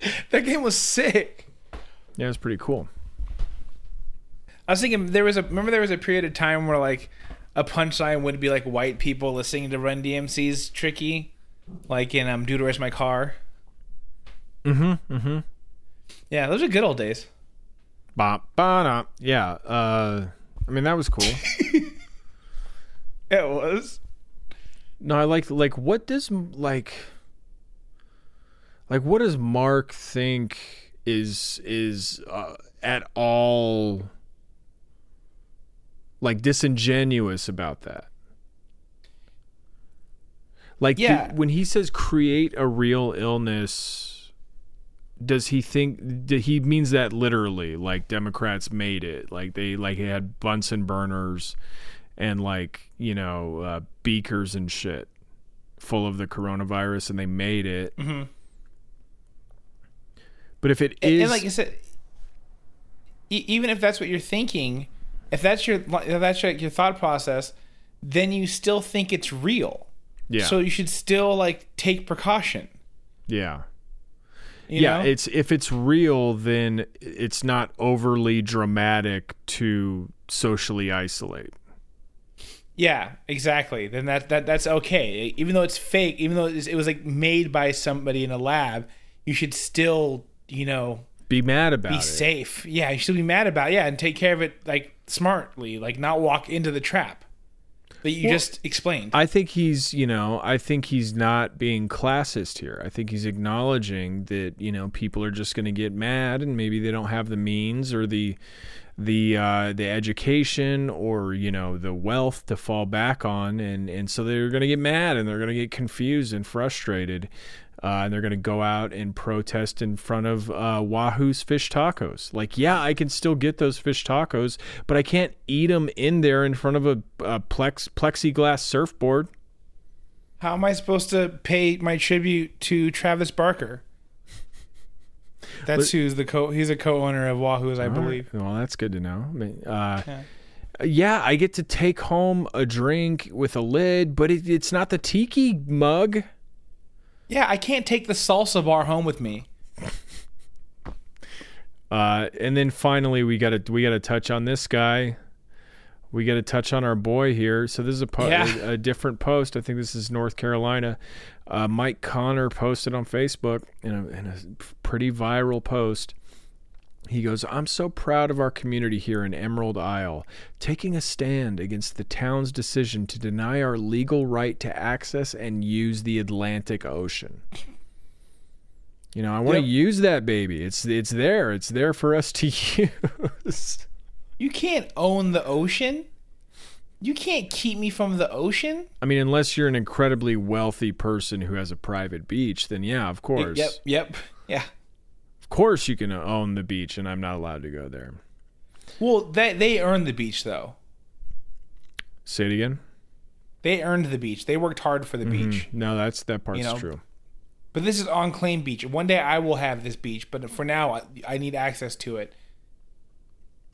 B: tricky.
C: That game was sick.
B: Yeah, it was pretty cool.
C: I was thinking there was a remember there was a period of time where like a punchline would be like white people listening to Run DMC's "Tricky," like in um, to Where's My Car."
B: Mm-hmm. Mm-hmm.
C: Yeah, those are good old days.
B: Bop, ba, Yeah. Uh, I mean that was cool. <laughs>
C: It was.
B: No, I like like what does like like what does Mark think is is uh, at all like disingenuous about that? Like do-
C: Yeah.
B: when he says create a real illness does he think that he means that literally like democrats made it like they like had bunsen burners and like you know uh, beakers and shit full of the coronavirus and they made it.
C: Mhm.
B: But if it
C: And,
B: is
C: and like I said, e- even if that's what you're thinking, if that's your if that's your, your thought process, then you still think it's real.
B: Yeah,
C: So you should still like take precaution.
B: yeah.
C: You
B: yeah,
C: know?
B: it's if it's real, then it's not overly dramatic to socially isolate.
C: Yeah, exactly. Then that that that's okay. Even though it's fake, even though it was, it was like made by somebody in a lab, you should still, you know,
B: Be mad about
C: be
B: it.
C: Be safe. Yeah, you should be mad about it. yeah, and take care of it like smartly, like not walk into the trap that you
B: Well,
C: just explained.
B: I think he's, you know, I think he's not being classist here. I think he's acknowledging that, you know, people are just going to get mad and maybe they don't have the means or the the uh, the education or you know the wealth to fall back on and and so they're going to get mad and they're going to get confused and frustrated uh, and they're going to go out and protest in front of uh, Wahoo's fish tacos. Like, yeah, I can still get those fish tacos, but I can't eat them in there in front of a, a plex, plexiglass surfboard.
C: How am I supposed to pay my tribute to Travis Barker? That's who's the co. He's a co-owner of Wahoo's, I believe.
B: Well, that's good to know. I mean, uh,
C: Yeah.
B: yeah, I get to take home a drink with a lid, but it, it's not the tiki mug.
C: Yeah, I can't take the salsa bar home with me.
B: Uh, and then finally, we got to we got to touch on this guy. We got to touch on our boy here. So this is a, po-
C: Yeah.
B: a, a different post. I think this is North Carolina. Uh, Mike Connor posted on Facebook in a, in a pretty viral post. He goes, I'm so proud of our community here in Emerald Isle, taking a stand against the town's decision to deny our legal right to access and use the Atlantic Ocean. You know, I want to
C: Yep.
B: use that baby. It's it's there. It's there for us to <laughs> use.
C: You can't own the ocean. You can't keep me from the ocean.
B: I mean, unless you're an incredibly wealthy person who has a private beach, then yeah, of course.
C: Yep, yep, yeah.
B: Of course you can own the beach and I'm not allowed to go there.
C: Well, they they earned the beach though.
B: Say it again.
C: They earned the beach. They worked hard for the beach.
B: No, that's that part's
C: You know,
B: true.
C: But this is on claim beach. One day I will have this beach, but for now I, I need access to it.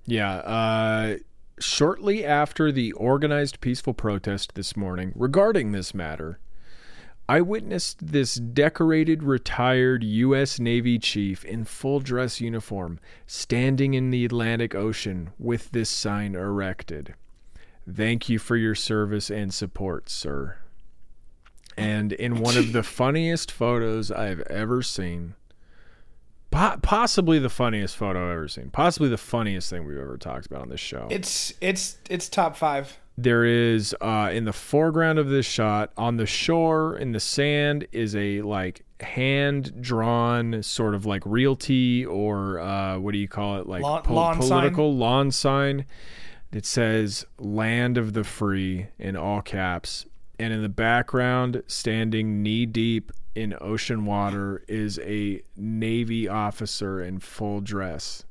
B: Yeah. Uh, shortly after the organized peaceful protest this morning regarding this matter, I witnessed this decorated retired U.S. Navy chief in full dress uniform standing in the Atlantic Ocean with this sign erected. Thank you for your service and support, sir. And in one of the <laughs> funniest photos I've ever seen, po- possibly the funniest photo I've ever seen, possibly the funniest thing we've ever talked about on this show.
C: It's it's it's top five.
B: there is uh, in the foreground of this shot on the shore in the sand is a like hand drawn sort of like realty or uh, what do you call it like
C: Lawn- lawn sign?
B: political lawn sign it says land of the free in all caps and in the background standing knee deep in ocean water is a navy officer in full dress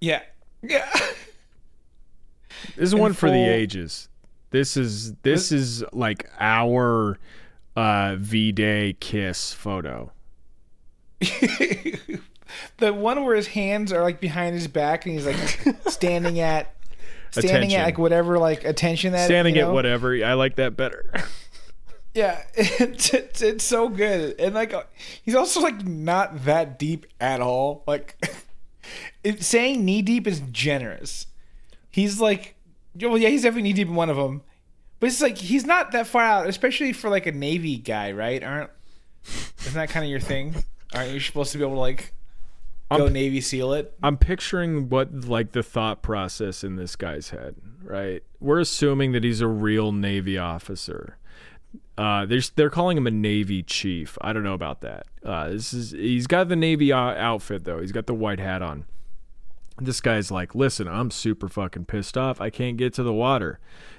C: Yeah, yeah.
B: This is one for the ages. This is this is like our uh V Day kiss photo. <laughs>
C: the one where his hands are like behind his back and he's like <laughs> standing at standing
B: Attention.
C: at like whatever like attention that
B: Standing
C: you
B: at whatever. I like that better.
C: Yeah, <laughs> it's, it's it's so good, and like uh, he's also like not that deep at all. Like, <laughs> it, saying knee deep is generous. He's like, well, yeah, he's definitely knee deep in one of them, but it's like he's not that far out, especially for like a navy guy, right? Aren't isn't that kind of your thing? Aren't you supposed to be able to like go
B: I'm-
C: navy seal it?
B: I'm picturing what like the thought process in this guy's head, right? We're assuming that he's a real Navy officer. Uh, they're they're calling him a Navy chief. I don't know about that. Uh, this is he's got the Navy uh, outfit though. He's got the white hat on. This guy's like, listen, I'm super fucking pissed off. I can't get to the water.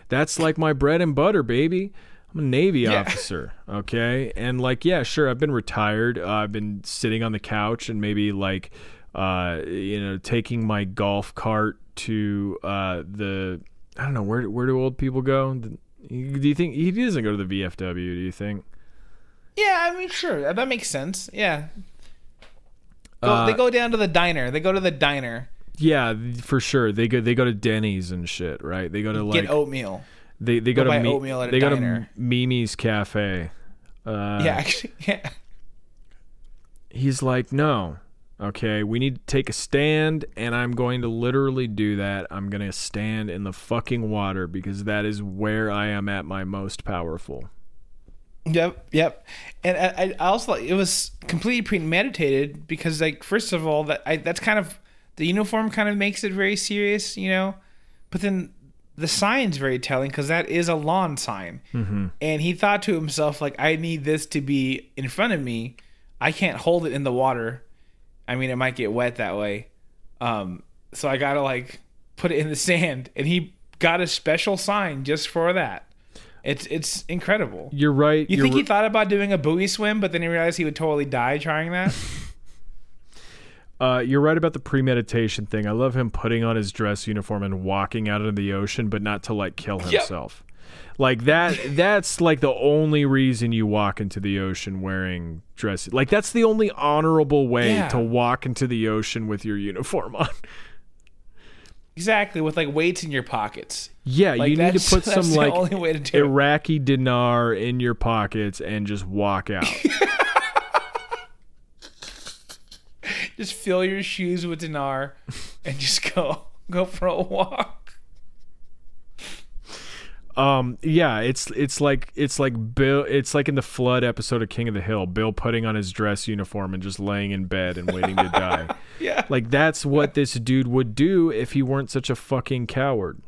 B: That's like my bread and butter, baby. I'm a Navy
C: Yeah.
B: officer, okay? And like, yeah, sure, I've been retired. Uh, I've been sitting on the couch and maybe like, uh, you know, taking my golf cart to uh, the I don't know where where do old people go? The, Do you think he doesn't go to the VFW? Do you think?
C: Yeah, I mean, sure, that makes sense. Yeah, go,
B: Uh,
C: they go down to the diner. They go to the diner,
B: Yeah, for sure. They go they go to Denny's and shit, right? They go to like
C: get oatmeal.
B: they they go,
C: go
B: to Mi-
C: oatmeal at a
B: they go
C: diner.
B: to Mimi's Cafe. Uh,
C: yeah, actually, <laughs> yeah.
B: he's like, no, okay, we need to take a stand, and I'm going to literally do that. I'm going to stand in the fucking water because that is where I am at my most powerful.
C: Yep, yep. And I, I also it was completely premeditated because, like, first of all, that I, that's kind of the uniform kind of makes it very serious, you know. But then the sign's very telling because that is a lawn sign, mm-hmm. and he thought to himself, like, I need this to be in front of me. I can't hold it in the water. I mean, it might get wet that way. Um, so I gotta like put it in the sand, and he got a special sign just for that. It's it's incredible.
B: You're right.
C: You
B: you're
C: think he thought about doing a buoy swim, but then he realized he would totally die trying that? <laughs>
B: Uh, you're right about the premeditation thing. I love him putting on his dress uniform and walking out into the ocean, but not to like kill himself. Like that. That's like the only reason you walk into the ocean wearing dress. Like that's the only honorable way
C: Yeah.
B: to walk into the ocean with your uniform on.
C: exactly, with like weights in your pockets.
B: Yeah,
C: Like,
B: you need to put <laughs> some like
C: only way to do it.
B: Iraqi dinar in your pockets and just walk out. <laughs>
C: Just fill your shoes with dinar and just go go for a walk.
B: Um, yeah, it's it's like it's like Bill. It's like in the flood episode of King of the Hill. Bill putting on his dress uniform and just laying in bed and waiting to die. <laughs>
C: Yeah.
B: Like that's what this dude would do if he weren't such a fucking coward.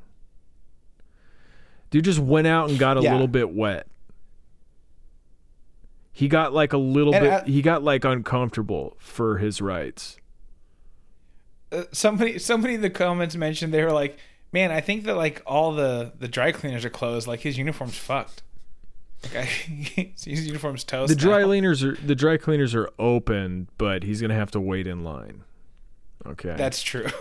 B: Dude just went out and got a
C: Yeah.
B: little bit wet. He got like a little
C: And
B: bit.
C: I-
B: he got like uncomfortable for his rights.
C: Uh, somebody somebody in the comments mentioned they were like, "Man, I think that like all the the dry cleaners are closed. Like his uniform's fucked. Like I, <laughs> his uniform's toast."
B: The dry
C: now."
B: cleaners are the dry cleaners are open, but he's gonna have to wait in line. Okay.
C: That's true. <laughs>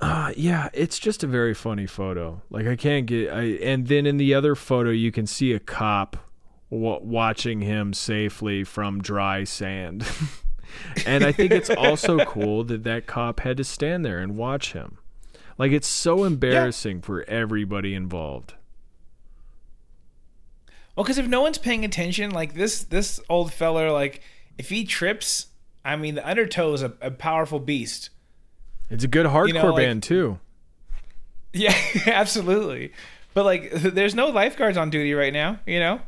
B: Uh, yeah, it's just a very funny photo. Like I can't get. I and then in the other photo, you can see a cop w- watching him safely from dry sand. <laughs> and I think it's also cool that that cop had to stand there and watch him. Like it's so embarrassing for everybody involved.
C: Well, because if no one's paying attention, like this this old feller, like if he trips, I mean, the undertow is a, a powerful beast.
B: It's a good hardcore
C: know, like-
B: band too.
C: Yeah, <laughs> absolutely. But like, there's no lifeguards on duty right now, you know.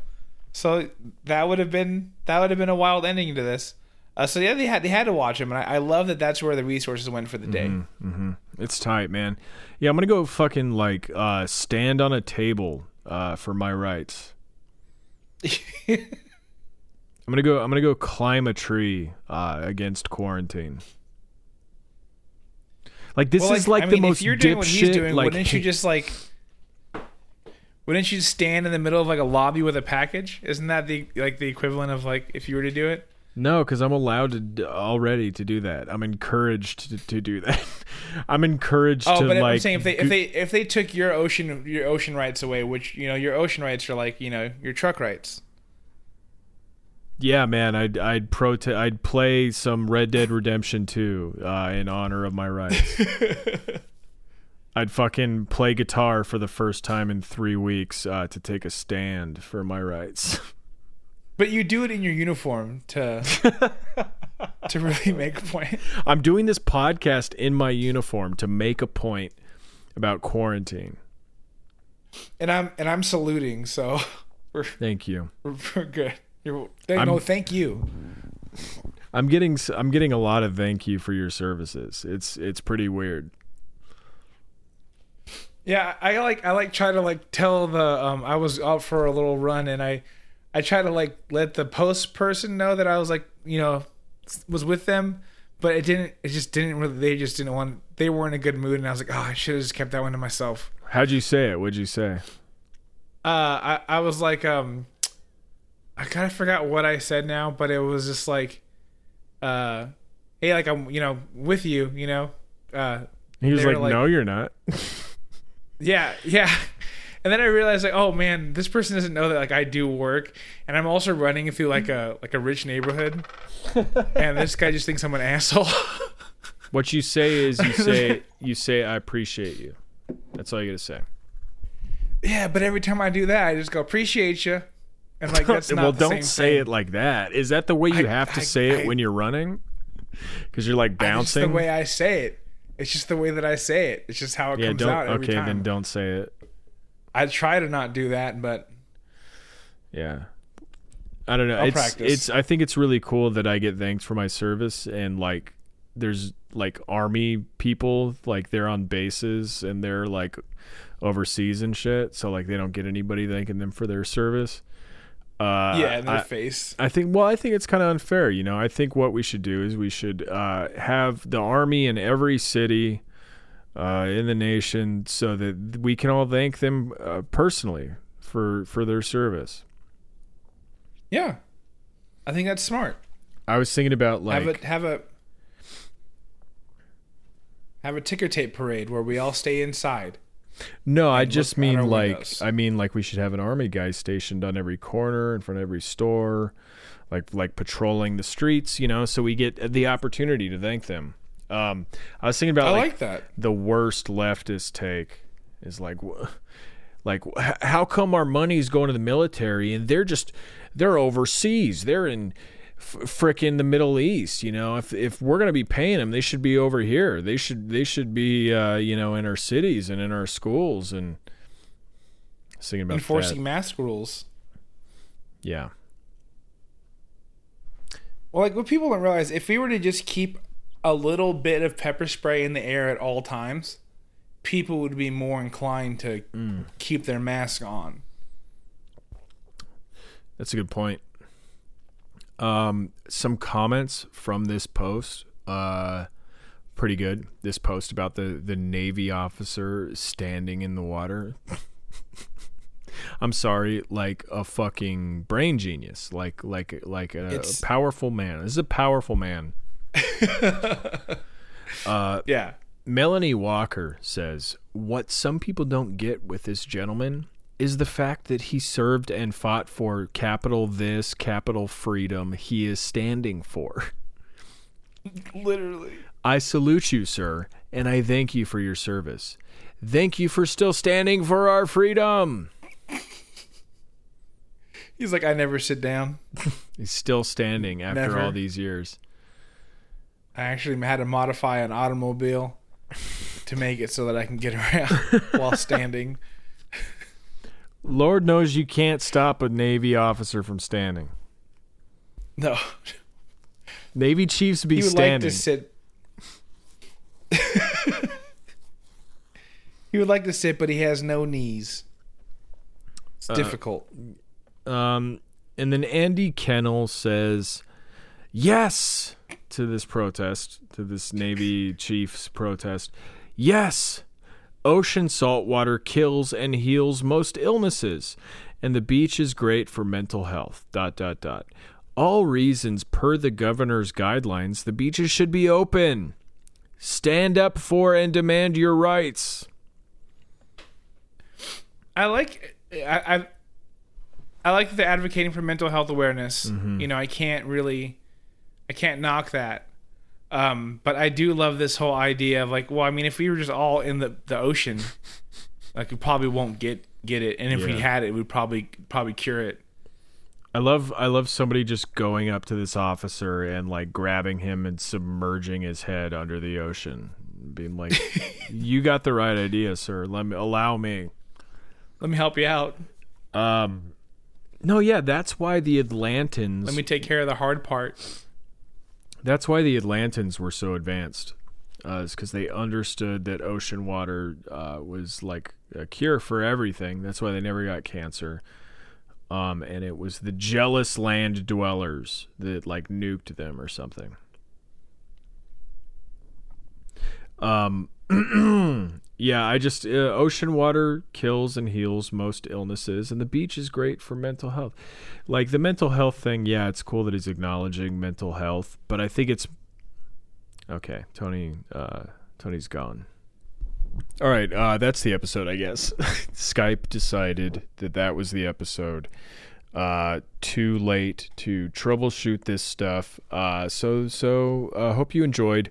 C: So that would have been that would have been a wild ending to this. Uh, so yeah, they had they had to watch him, and I, I love that that's where the resources went for the day.
B: It's tight, man. Yeah, I'm gonna go fucking like uh, stand on a table uh, for my rights. <laughs> I'm gonna go. I'm gonna go climb a tree uh, against quarantine. Like this
C: Well,
B: is like the
C: mean,
B: most
C: if you're doing what he's doing,
B: like
C: wouldn't you just like? Wouldn't you just stand in the middle of like a lobby with a package? Isn't that the like the equivalent of like if you were to do it?
B: No, because I'm allowed to already to do that. I'm encouraged to, to do that. <laughs> I'm encouraged
C: Oh,
B: to
C: but
B: like.
C: I'm saying if they if they if they took your ocean your ocean rights away, which you know your ocean rights are like you know your truck rights.
B: Yeah, man, I'd I'd protest. I'd play some Red Dead Redemption 2 uh, in honor of my rights. <laughs> I'd fucking play guitar for the first time in three weeks uh, to take a stand for my rights. <laughs>
C: But you do it in your uniform to <laughs> to really make a point.
B: I'm doing this podcast in my uniform to make a point about quarantine.
C: And I'm and I'm saluting, so <laughs> we're
B: Thank you.
C: we're, we're good. You're, no, thank you.
B: I'm getting I'm getting a lot of thank you for your services. It's it's pretty weird.
C: Yeah, I like I like try to like tell the um I was out for a little run and I I try to like let the post person know that I was like you know was with them, but it didn't. It just didn't really. They just didn't want. They were in a good mood, and I was like, oh, I should have just kept that one to myself.
B: How'd you say it? What'd you say?
C: Uh, I I was like um, I kind of forgot what I said now, but it was just like, uh, hey, like I'm you know with you, you know, uh,
B: He was like,
C: like-
B: "No, you're not."
C: Yeah, yeah. And then I realized like, oh man, this person doesn't know that like I do work, and I'm also running through like a like a rich neighborhood, <laughs> and this guy just thinks I'm an asshole. <laughs>
B: What you say is you say <laughs> you say I appreciate you. That's all you got to say.
C: yeah, but every time I do that, I just go appreciate you, and like that's not
B: well,
C: the
B: don't
C: same
B: say
C: thing.
B: it like that. Is that the way you
C: I-
B: have to
C: I-
B: say it
C: I-
B: when you're running? Because you're like
C: It's just
B: bouncing.
C: the way I say it. It's just the way that I say it. It's just how it
B: yeah,
C: comes
B: don't.
C: out every
B: Okay,
C: time.
B: then don't say it.
C: I try to not do that, but
B: Yeah. I don't know.
C: I'll
B: it's
C: practice.
B: it's I think it's really cool that I get thanked for my service and like there's like army people like they're on bases and they're like overseas and shit so like they don't get anybody thanking them for their service. Uh
C: yeah, in their
B: I,
C: face.
B: I think well I think it's kind of unfair, you know. I think what we should do is we should uh have the army in every city uh in the nation so that we can all thank them uh, personally for for their service.
C: Yeah, I think that's smart.
B: I was thinking about like
C: have a have a have a ticker tape parade where we all stay inside.
B: no, I just mean like
C: windows.
B: I mean like we should have an army guy stationed on every corner in front of every store, like like patrolling the streets, you know, so we get the opportunity to thank them. Um, I was thinking about
C: I
B: like,
C: like that.
B: the worst leftist take is like like how come our money's going to the military and they're just they're overseas they're in f- frickin' the middle east you know if if we're going to be paying them they should be over here they should they should be uh, you know in our cities and in our schools and thinking about
C: Enforcing
B: that.
C: mask rules.
B: yeah
C: Well, like what people don't realize, if we were to just keep a little bit of pepper spray in the air at all times, people would be more inclined to
B: Mm.
C: keep their mask on.
B: That's a good point. Um, some comments from this post. Uh, pretty good. This post about the the Navy officer standing in the water. <laughs> I'm sorry, like a fucking brain genius, like like like a,
C: It's-
B: powerful man. This is a powerful man. <laughs>
C: Uh, yeah.
B: Melanie Walker says, What some people don't get with this gentleman is the fact that he served and fought for capital this, capital freedom he is standing for.
C: Literally.
B: I salute you, sir, and I thank you for your service. Thank you for still standing for our freedom.
C: He's like, I never sit down. <laughs>
B: He's still standing after
C: Never.
B: all these years.
C: I actually had to modify an automobile to make it so that I can get <laughs> around while standing.
B: Lord knows you can't stop a Navy officer from standing.
C: No,
B: Navy chiefs be
C: he would
B: standing.
C: like to sit. he would like to sit, but he has no knees. It's
B: Uh,
C: difficult.
B: Um, and then Andy Kennel says yes to this protest, to this Navy Chiefs protest. Yes, ocean salt water kills and heals most illnesses, and the beach is great for mental health. Dot dot dot. All reasons per the governor's guidelines, the beaches should be open. Stand up for and demand your rights.
C: I like I, I I like that they're advocating for mental health awareness. Mm-hmm. You know, I can't really I can't knock that. Um, but I do love this whole idea of like, well, I mean, if we were just all in the, the ocean, <laughs> like we probably won't get get it, and if we had it, we'd probably probably cure it.
B: I love I love somebody just going up to this officer and like grabbing him and submerging his head under the ocean, being like, <laughs> "You got the right idea, sir. Let me allow me."
C: Let me help you out.
B: Um, no, yeah, that's why the Atlantans.
C: Let me take care of the hard part.
B: That's why the Atlantans were so advanced, uh, is because they understood that ocean water uh, was like a cure for everything. That's why they never got cancer. Um, and it was the jealous land dwellers that like nuked them or something. Um, <clears throat> yeah, I just uh, ocean water kills and heals most illnesses, and the beach is great for mental health. Like the mental health thing, yeah, it's cool that he's acknowledging mental health, but I think it's okay. Tony, uh, Tony's gone. All right, uh, that's the episode, I guess. <laughs> Skype decided that that was the episode. Uh, too late to troubleshoot this stuff. Uh, so so uh, hope you enjoyed.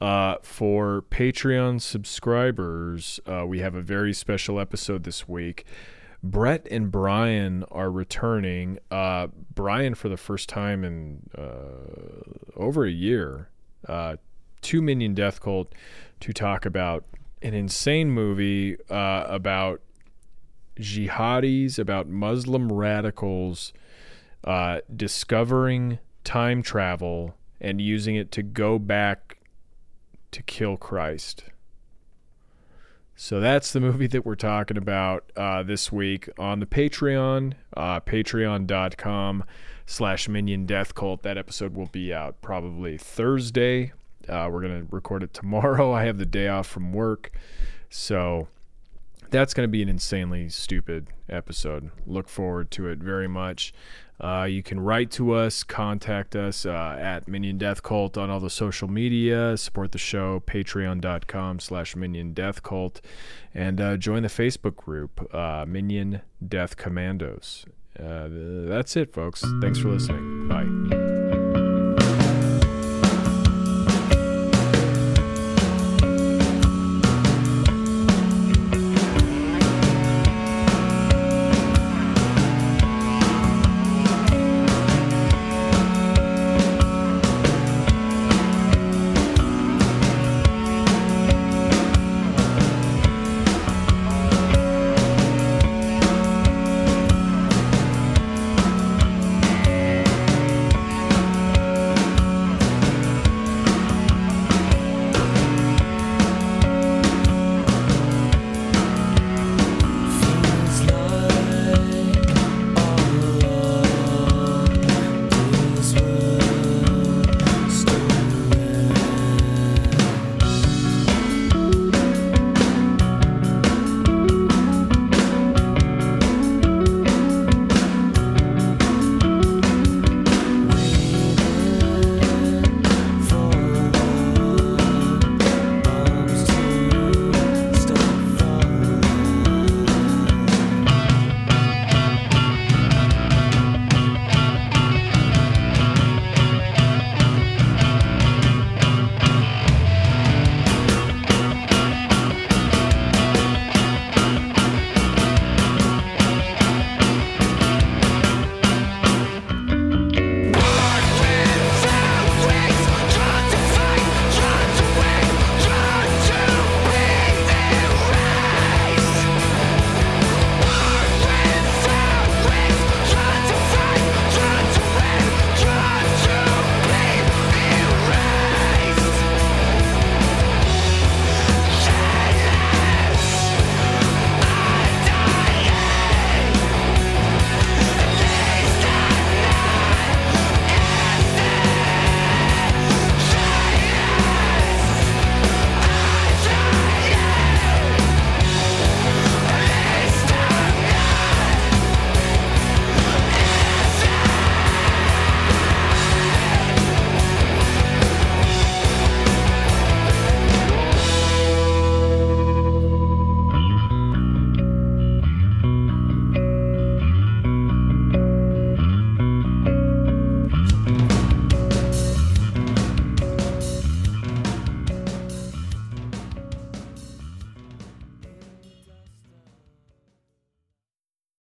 B: Uh, for Patreon subscribers, uh, we have a very special episode this week. Brett and Brian are returning. Uh, Brian for the first time in uh, over a year. Uh, to Minion Death Cult to talk about an insane movie uh, about jihadis, about Muslim radicals discovering time travel and using it to go back to kill Christ. So that's the movie that we're talking about uh, this week on the Patreon, uh, patreon.com slash minion death cult. That episode will be out probably Thursday. Uh, we're going to record it tomorrow. <laughs> I have the day off from work. So that's going to be an insanely stupid episode. Look forward to it very much. Uh, you can write to us, contact us uh, at Minion Death Cult on all the social media. Support the show, patreon.com slash Minion Death Cult. And uh, join the Facebook group, uh, Minion Death Commandos. Uh, that's it, folks. Thanks for listening. Bye.